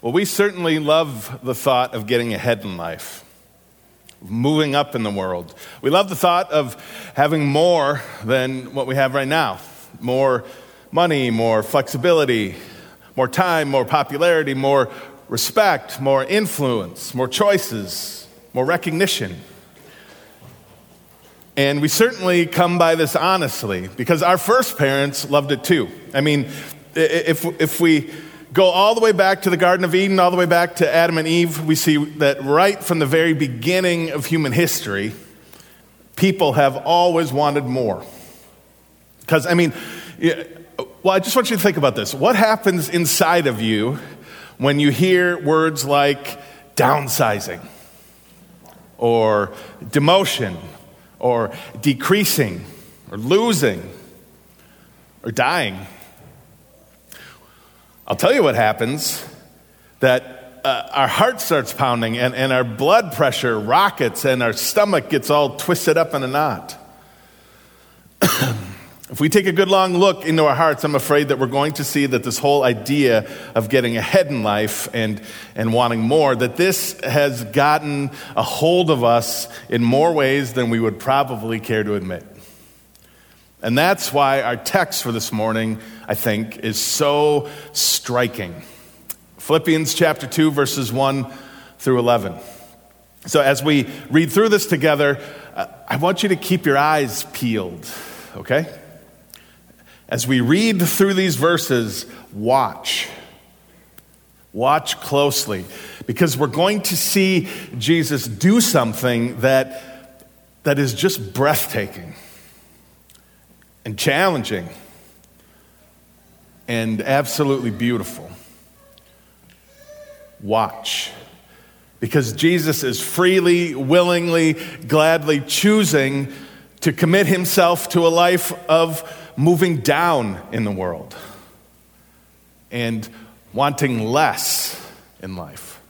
Well, we certainly love the thought of getting ahead in life, moving up in the world. We love the thought of having more than what we have right now more money, more flexibility, more time, more popularity, more respect, more influence, more choices, more recognition. And we certainly come by this honestly because our first parents loved it too. I mean, if, if we go all the way back to the Garden of Eden, all the way back to Adam and Eve, we see that right from the very beginning of human history, people have always wanted more. Because, I mean, well, I just want you to think about this. What happens inside of you when you hear words like downsizing or demotion or decreasing or losing or dying. I'll tell you what happens that uh, our heart starts pounding and, and our blood pressure rockets and our stomach gets all twisted up in a knot. If we take a good long look into our hearts, I'm afraid that we're going to see that this whole idea of getting ahead in life and, and wanting more, that this has gotten a hold of us in more ways than we would probably care to admit. And that's why our text for this morning, I think, is so striking. Philippians chapter 2, verses 1 through 11. So as we read through this together, uh, I want you to keep your eyes peeled, okay? As we read through these verses, watch. Watch closely because we're going to see Jesus do something that, that is just breathtaking and challenging and absolutely beautiful. Watch. Because Jesus is freely, willingly, gladly choosing to commit himself to a life of moving down in the world and wanting less in life.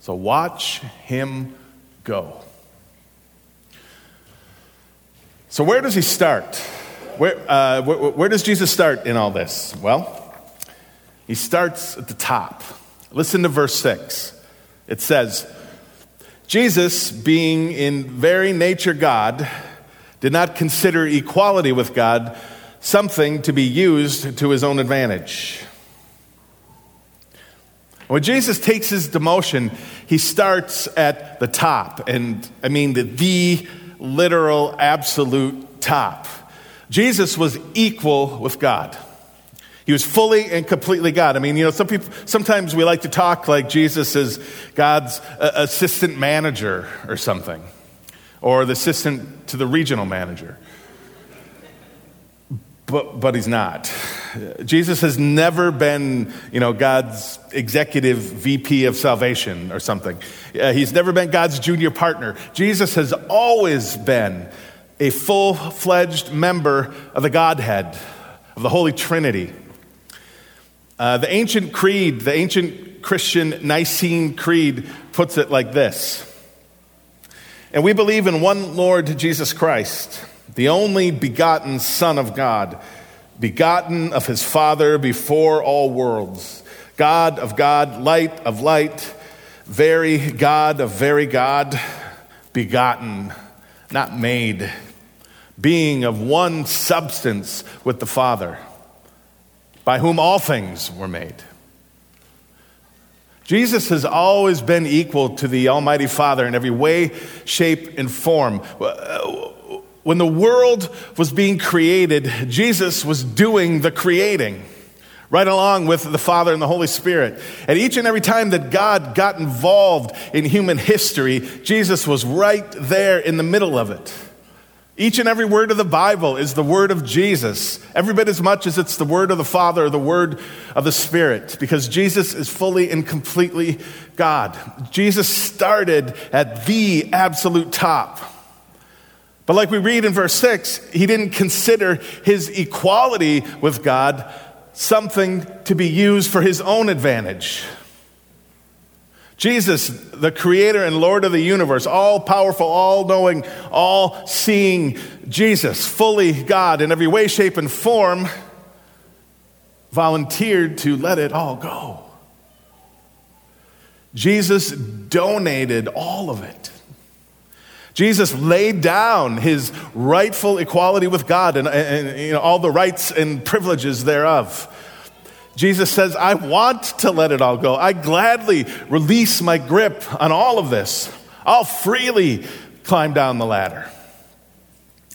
So watch him go. So, where does he start? Where, uh, where, where, does Jesus start in all this? Well, he starts at the top. Listen to verse 6. It says, Jesus, being in very nature God, did not consider equality with God something to be used to his own advantage. When Jesus takes his demotion, he starts at the top, and I mean the, the literal, absolute top. Jesus was equal with God. He was fully and completely God. I mean, you know, some people, sometimes we like to talk like Jesus is God's uh, assistant manager or something or the assistant to the regional manager. But, but he's not. Jesus has never been, you know, God's executive VP of salvation or something. Uh, he's never been God's junior partner. Jesus has always been a full fledged member of the Godhead, of the Holy Trinity. Uh, the ancient creed, the ancient Christian Nicene Creed, puts it like this. And we believe in one Lord Jesus Christ, the only begotten Son of God, begotten of his Father before all worlds, God of God, light of light, very God of very God, begotten, not made, being of one substance with the Father, by whom all things were made Jesus has always been equal to the Almighty Father in every way, shape, and form. When the world was being created, Jesus was doing the creating right along with the Father and the Holy Spirit. And each and every time that God got involved in human history, Jesus was right there in the middle of it. Each and every word of the Bible is the word of Jesus, every bit as much as it's the word of the Father or the word of the Spirit, because Jesus is fully and completely God. Jesus started at the absolute top. But like we read in verse 6, he didn't consider his equality with God something to be used for his own advantage. Jesus, the creator and Lord of the universe, all powerful, all knowing, all seeing Jesus, fully God in every way, shape, and form, volunteered to let it all go. Jesus donated all of it. Jesus laid down his rightful equality with God and, and, and you know, all the rights and privileges thereof. Jesus says, I want to let it all go. I gladly release my grip on all of this. I'll freely climb down the ladder.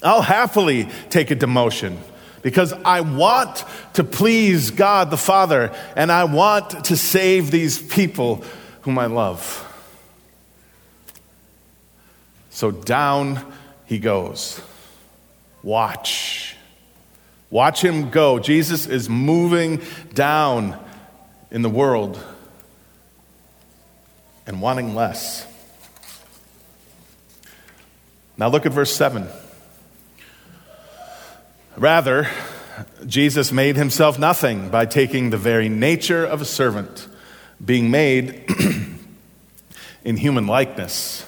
I'll happily take a demotion because I want to please God the Father and I want to save these people whom I love. So down he goes. Watch. Watch him go. Jesus is moving down in the world and wanting less. Now look at verse 7. Rather, Jesus made himself nothing by taking the very nature of a servant, being made in human likeness.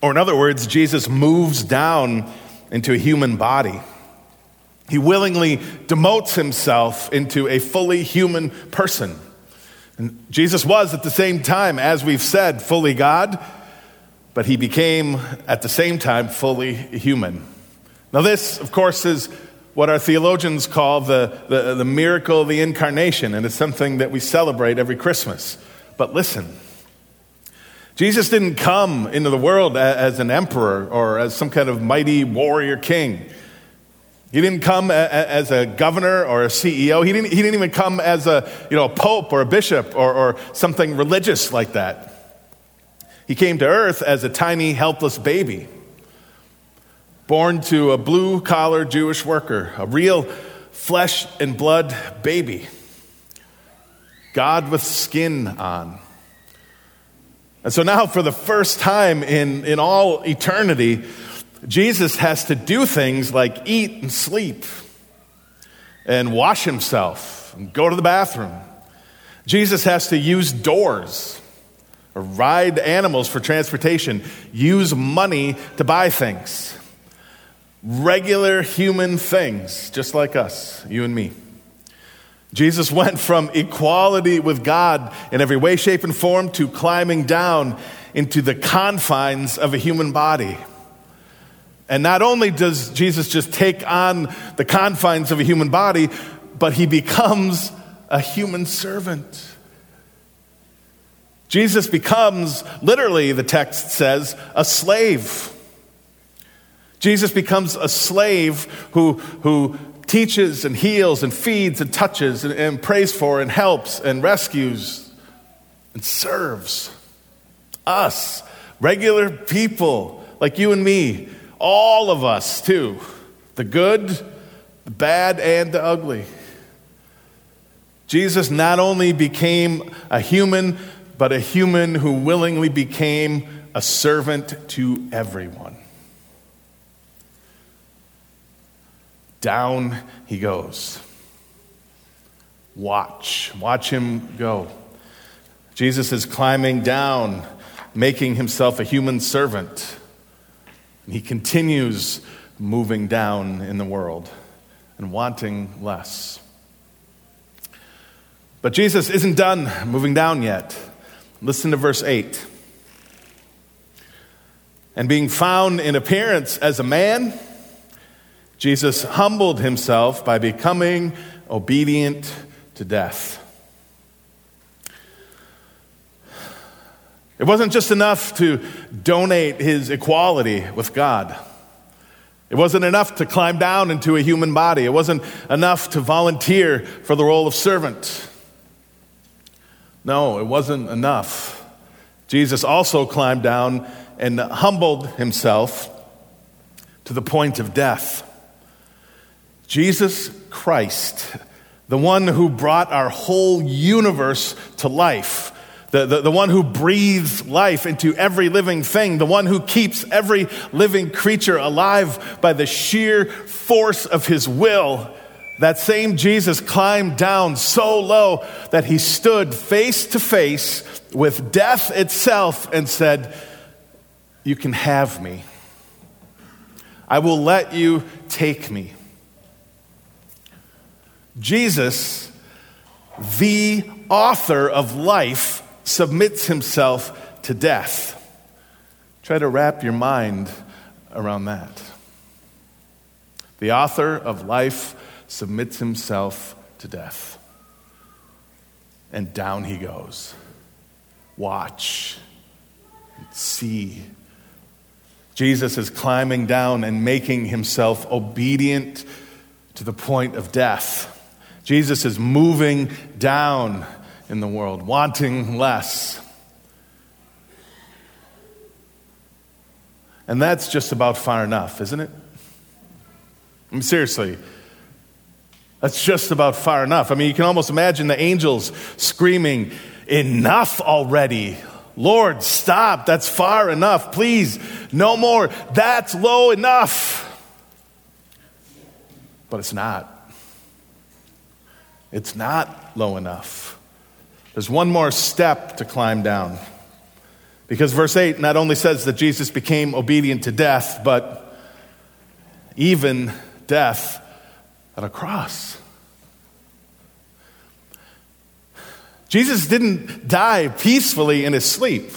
Or, in other words, Jesus moves down into a human body. He willingly demotes himself into a fully human person. And Jesus was at the same time, as we've said, fully God, but he became at the same time fully human. Now, this, of course, is what our theologians call the, the, the miracle of the incarnation, and it's something that we celebrate every Christmas. But listen, Jesus didn't come into the world as an emperor or as some kind of mighty warrior king. He didn't come as a governor or a CEO. He didn't, he didn't even come as a, you know, a pope or a bishop or, or something religious like that. He came to earth as a tiny, helpless baby, born to a blue collar Jewish worker, a real flesh and blood baby, God with skin on. And so now, for the first time in, in all eternity, Jesus has to do things like eat and sleep and wash himself and go to the bathroom. Jesus has to use doors or ride animals for transportation, use money to buy things. Regular human things, just like us, you and me. Jesus went from equality with God in every way, shape, and form to climbing down into the confines of a human body. And not only does Jesus just take on the confines of a human body, but he becomes a human servant. Jesus becomes, literally, the text says, a slave. Jesus becomes a slave who, who teaches and heals and feeds and touches and, and prays for and helps and rescues and serves us, regular people like you and me, all of us too, the good, the bad, and the ugly. Jesus not only became a human, but a human who willingly became a servant to everyone. Down he goes. Watch, watch him go. Jesus is climbing down, making himself a human servant. And he continues moving down in the world and wanting less. But Jesus isn't done moving down yet. Listen to verse 8. And being found in appearance as a man, Jesus humbled himself by becoming obedient to death. It wasn't just enough to donate his equality with God. It wasn't enough to climb down into a human body. It wasn't enough to volunteer for the role of servant. No, it wasn't enough. Jesus also climbed down and humbled himself to the point of death. Jesus Christ, the one who brought our whole universe to life, the, the, the, one who breathes life into every living thing, the one who keeps every living creature alive by the sheer force of his will. That same Jesus climbed down so low that he stood face to face with death itself and said, You can have me. I will let you take me. Jesus the author of life submits himself to death. Try to wrap your mind around that. The author of life submits himself to death. And down he goes. Watch, see. Jesus is climbing down and making himself obedient to the point of death. Jesus is moving down in the world, wanting less. And that's just about far enough, isn't it? I mean, seriously, that's just about far enough. I mean, you can almost imagine the angels screaming, Enough already. Lord, stop. That's far enough. Please, no more. That's low enough. But it's not. It's not low enough. There's one more step to climb down. Because verse 8 not only says that Jesus became obedient to death, but even death at a cross. Jesus didn't die peacefully in his sleep.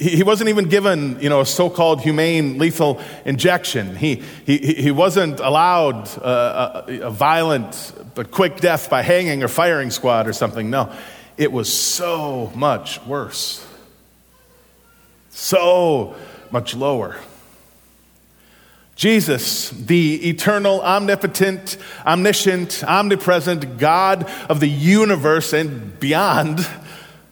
He, wasn't even given, you know, a so-called humane lethal injection. He, he, he wasn't allowed a, a violent but quick death by hanging or firing squad or something. No, it was so much worse. So much lower. Jesus, the eternal, omnipotent, omniscient, omnipresent God of the universe and beyond,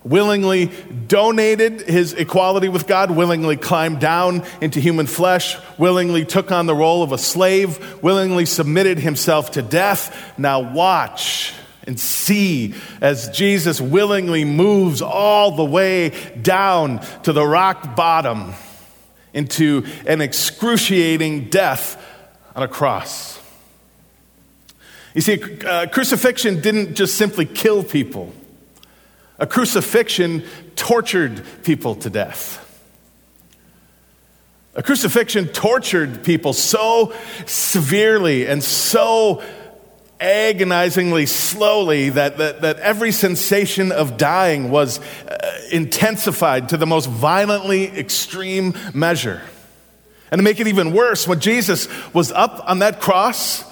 willingly donated his equality with God, willingly climbed down into human flesh, willingly took on the role of a slave, willingly submitted himself to death. Now watch and see as Jesus willingly moves all the way down to the rock bottom into an excruciating death on a cross. You see, uh, crucifixion didn't just simply kill people, a crucifixion tortured people to death. A crucifixion tortured people so severely and so agonizingly slowly that, that, that every sensation of dying was uh, intensified to the most violently extreme measure. And to make it even worse, when Jesus was up on that cross,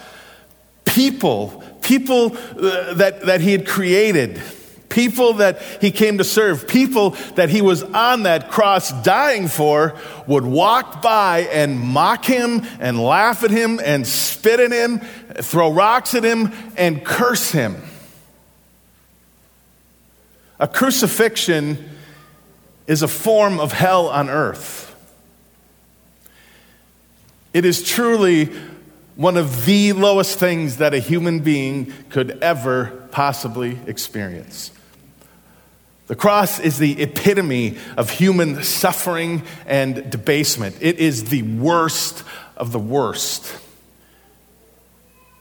people, people uh, that, that he had created, people that he came to serve, people that he was on that cross dying for, would walk by and mock him and laugh at him and spit at him, throw rocks at him, and curse him. A crucifixion is a form of hell on earth. It is truly one of the lowest things that a human being could ever possibly experience. The cross is the epitome of human suffering and debasement. It is the worst of the worst.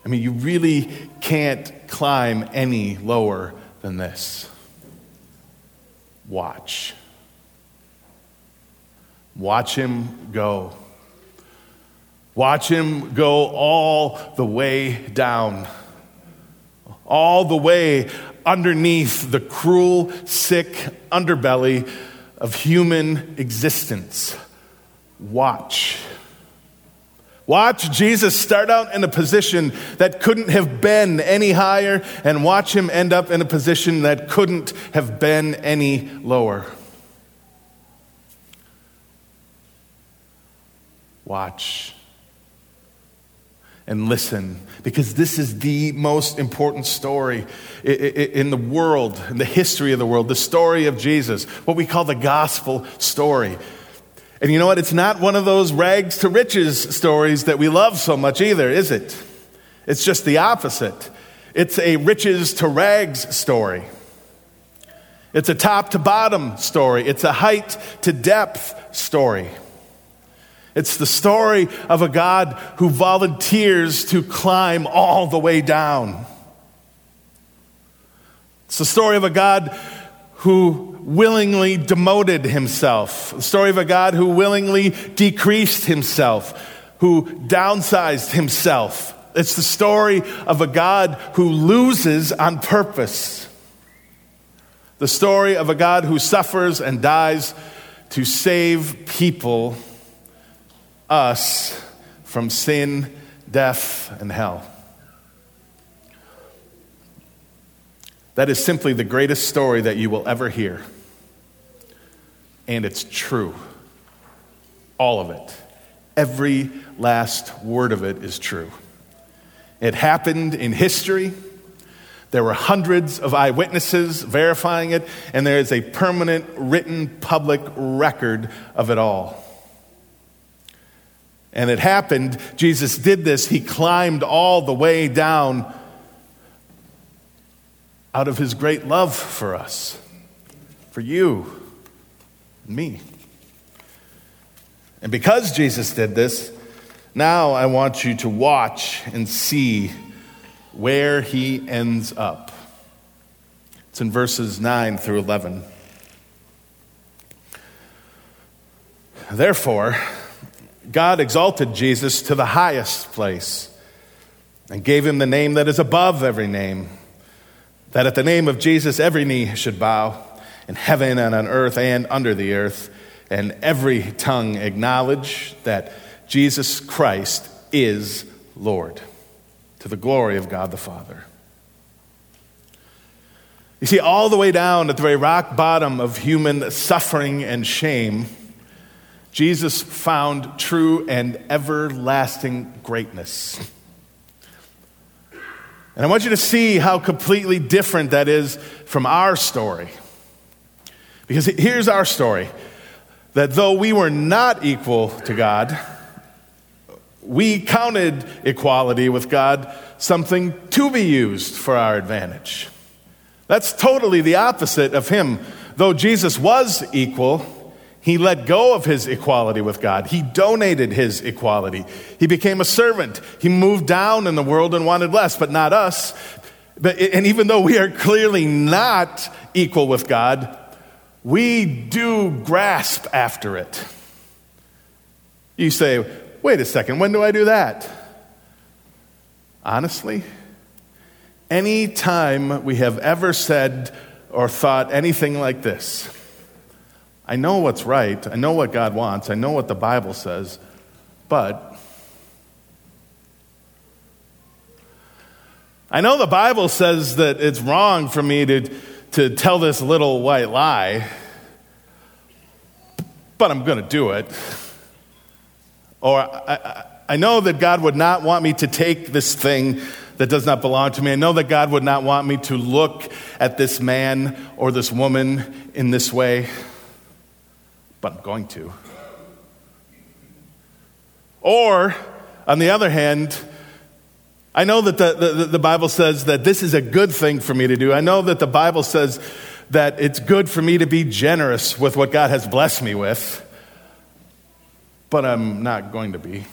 I mean, you really can't climb any lower than this. Watch. Watch him go. Watch him go all the way down, all the way underneath the cruel, sick underbelly of human existence. Watch. Watch Jesus start out in a position that couldn't have been any higher, and watch him end up in a position that couldn't have been any lower. Watch and listen because this is the most important story in the world, in the history of the world, the story of Jesus, what we call the gospel story. And you know what? It's not one of those rags to riches stories that we love so much either, is it? It's just the opposite. It's a riches to rags story. It's a top to bottom story. It's a height to depth story. It's the story of a God who volunteers to climb all the way down. It's the story of a God who willingly demoted himself, the story of a God who willingly decreased himself, who downsized himself. It's the story of a God who loses on purpose. The story of a God who suffers and dies to save people, us, from sin, death, and hell. That is simply the greatest story that you will ever hear. And it's true. All of it. Every last word of it is true. It happened in history. There were hundreds of eyewitnesses verifying it, and there is a permanent written public record of it all. And it happened, Jesus did this. He climbed all the way down out of his great love for us, for you, and me. And because Jesus did this, now I want you to watch and see where he ends up. It's in verses 9 through 11. Therefore, God exalted Jesus to the highest place and gave him the name that is above every name, that at the name of Jesus every knee should bow in heaven and on earth and under the earth, and every tongue acknowledge that Jesus Christ is Lord to the glory of God the Father. You see, all the way down at the very rock bottom of human suffering and shame, Jesus found true and everlasting greatness. And I want you to see how completely different that is from our story. Because here's our story that though we were not equal to God, we counted equality with God something to be used for our advantage. That's totally the opposite of him. Though Jesus was equal, he let go of his equality with God. He donated his equality. He became a servant. He moved down in the world and wanted less, but not us. But, and even though we are clearly not equal with God, we do grasp after it. You say, wait a second, when do I do that? Honestly, any time we have ever said or thought anything like this, I know what's right, I know what God wants, I know what the Bible says, but I know the Bible says that it's wrong for me to, to tell this little white lie, but I'm going to do it. Or I, I know that God would not want me to take this thing that does not belong to me. I know that God would not want me to look at this man or this woman in this way, but I'm going to. Or, on the other hand, I know that the, the, the, Bible says that this is a good thing for me to do. I know that the Bible says that it's good for me to be generous with what God has blessed me with but I'm not going to be.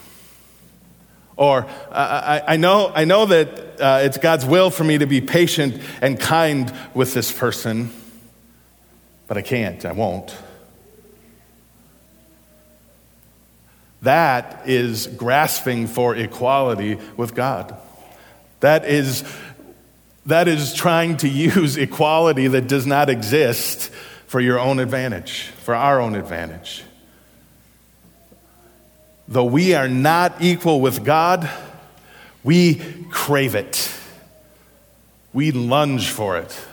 Or I, I, know, I know that uh, it's God's will for me to be patient and kind with this person, but I can't, I won't. That is grasping for equality with God. That is, that is trying to use equality that does not exist for your own advantage, for our own advantage. Though we are not equal with God, we crave it. We lunge for it.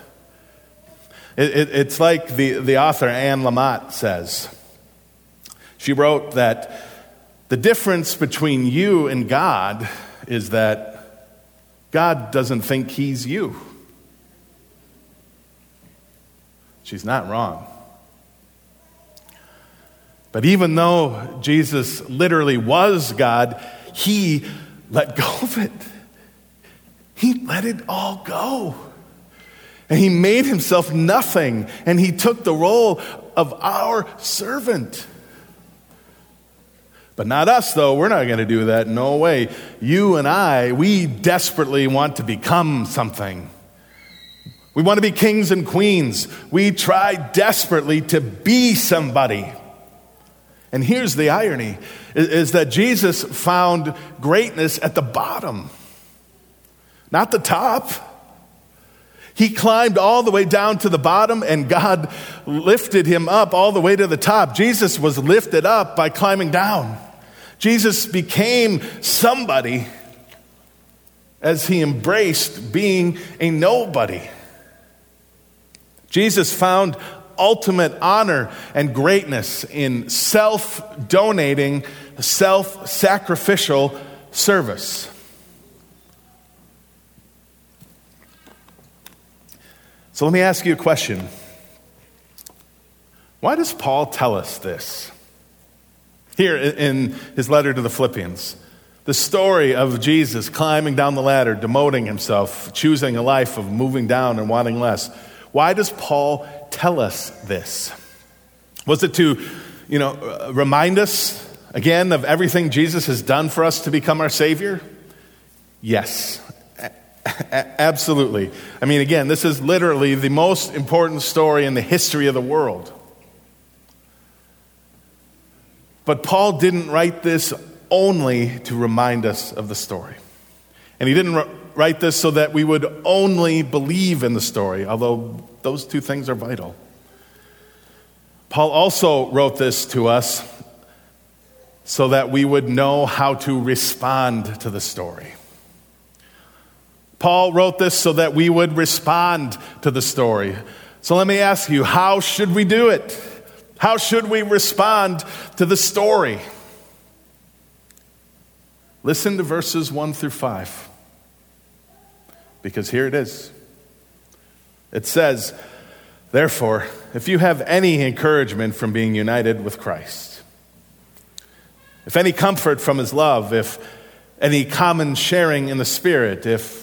it, it it's like the, the author Anne Lamott says. She wrote that the difference between you and God is that God doesn't think he's you. She's not wrong. But even though Jesus literally was God, he let go of it. He let it all go. And he made himself nothing, and he took the role of our servant. But not us, though. We're not going to do that. No way. You and I, we desperately want to become something. We want to be kings and queens. We try desperately to be somebody. And here's the irony is, that Jesus found greatness at the bottom. not the top. He climbed all the way down to the bottom, and God lifted him up all the way to the top. Jesus was lifted up by climbing down. Jesus became somebody as he embraced being a nobody. Jesus found ultimate honor and greatness in self donating, self sacrificial service. So let me ask you a question. Why does Paul tell us this? Here in his letter to the Philippians, the story of Jesus climbing down the ladder, demoting himself, choosing a life of moving down and wanting less. Why does Paul tell us this? Was it to, you know, uh, remind us again of everything Jesus has done for us to become our Savior? Yes, absolutely. I mean, again, this is literally the most important story in the history of the world. But Paul didn't write this only to remind us of the story. And he didn't write this so that we would only believe in the story, although those two things are vital. Paul also wrote this to us so that we would know how to respond to the story. Paul wrote this so that we would respond to the story. So let me ask you, how should we do it? How should we respond to the story? Listen to verses 1 through 5. Because here it is. It says, Therefore, if you have any encouragement from being united with Christ, if any comfort from his love, if any common sharing in the Spirit, if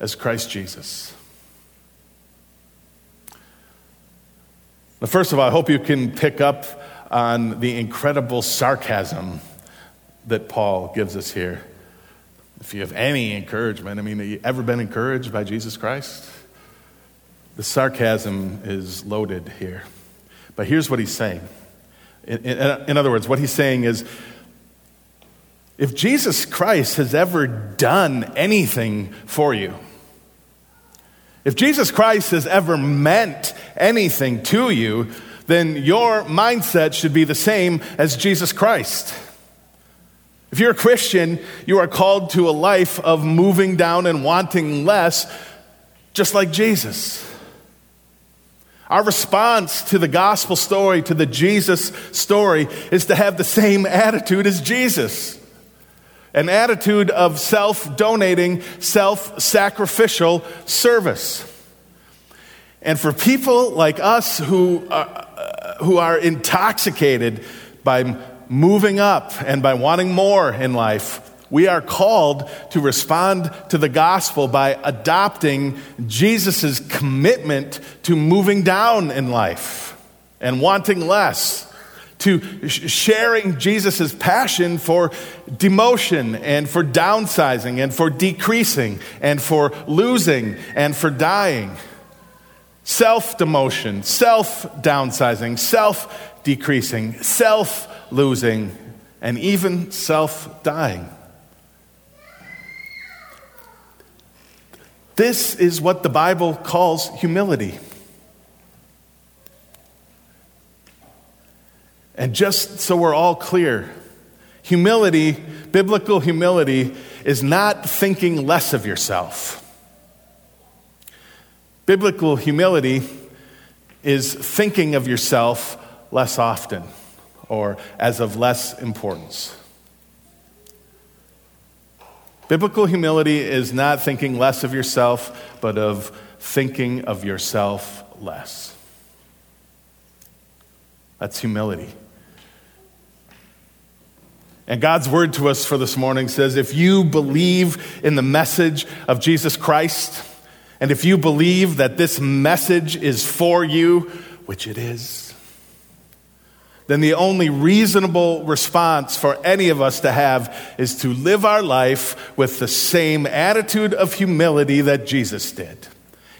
as Christ Jesus. Now, First of all, I hope you can pick up on the incredible sarcasm that Paul gives us here. If you have any encouragement, I mean, have you ever been encouraged by Jesus Christ? The sarcasm is loaded here. But here's what he's saying. In, in, in, other words, what he's saying is if Jesus Christ has ever done anything for you, if Jesus Christ has ever meant anything to you, then your mindset should be the same as Jesus Christ. If you're a Christian, you are called to a life of moving down and wanting less, just like Jesus. Our response to the gospel story, to the Jesus story, is to have the same attitude as Jesus an attitude of self donating, self sacrificial service. And for people like us who are, uh, who are intoxicated by moving up and by wanting more in life, we are called to respond to the gospel by adopting Jesus' commitment to moving down in life and wanting less, to sharing Jesus' passion for demotion and for downsizing and for decreasing and for losing and for dying. Self demotion, self downsizing, self decreasing, self losing, and even self dying. This is what the Bible calls humility. And just so we're all clear, humility, biblical humility, is not thinking less of yourself. Biblical humility is thinking of yourself less often or as of less importance. Biblical humility is not thinking less of yourself, but of thinking of yourself less. That's humility. And God's word to us for this morning says if you believe in the message of Jesus Christ, and if you believe that this message is for you, which it is, then the only reasonable response for any of us to have is to live our life with the same attitude of humility that Jesus did.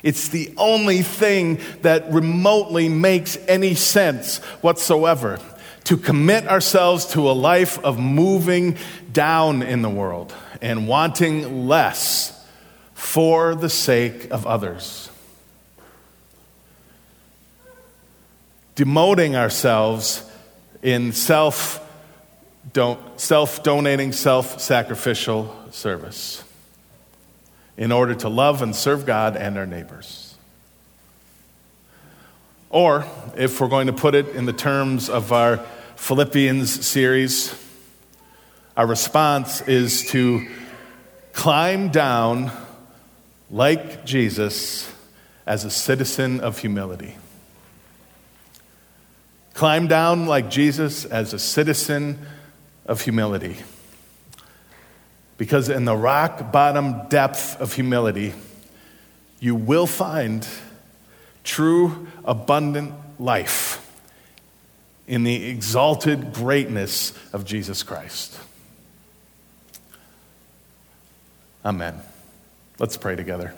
It's the only thing that remotely makes any sense whatsoever to commit ourselves to a life of moving down in the world and wanting less for the sake of others. Demoting ourselves in self self donating, self sacrificial service in order to love and serve God and our neighbors. Or, if we're going to put it in the terms of our Philippians series, our response is to climb down like Jesus as a citizen of humility. Climb down like Jesus as a citizen of humility. Because in the rock bottom depth of humility, you will find true, abundant life in the exalted greatness of Jesus Christ. Amen. Let's pray together.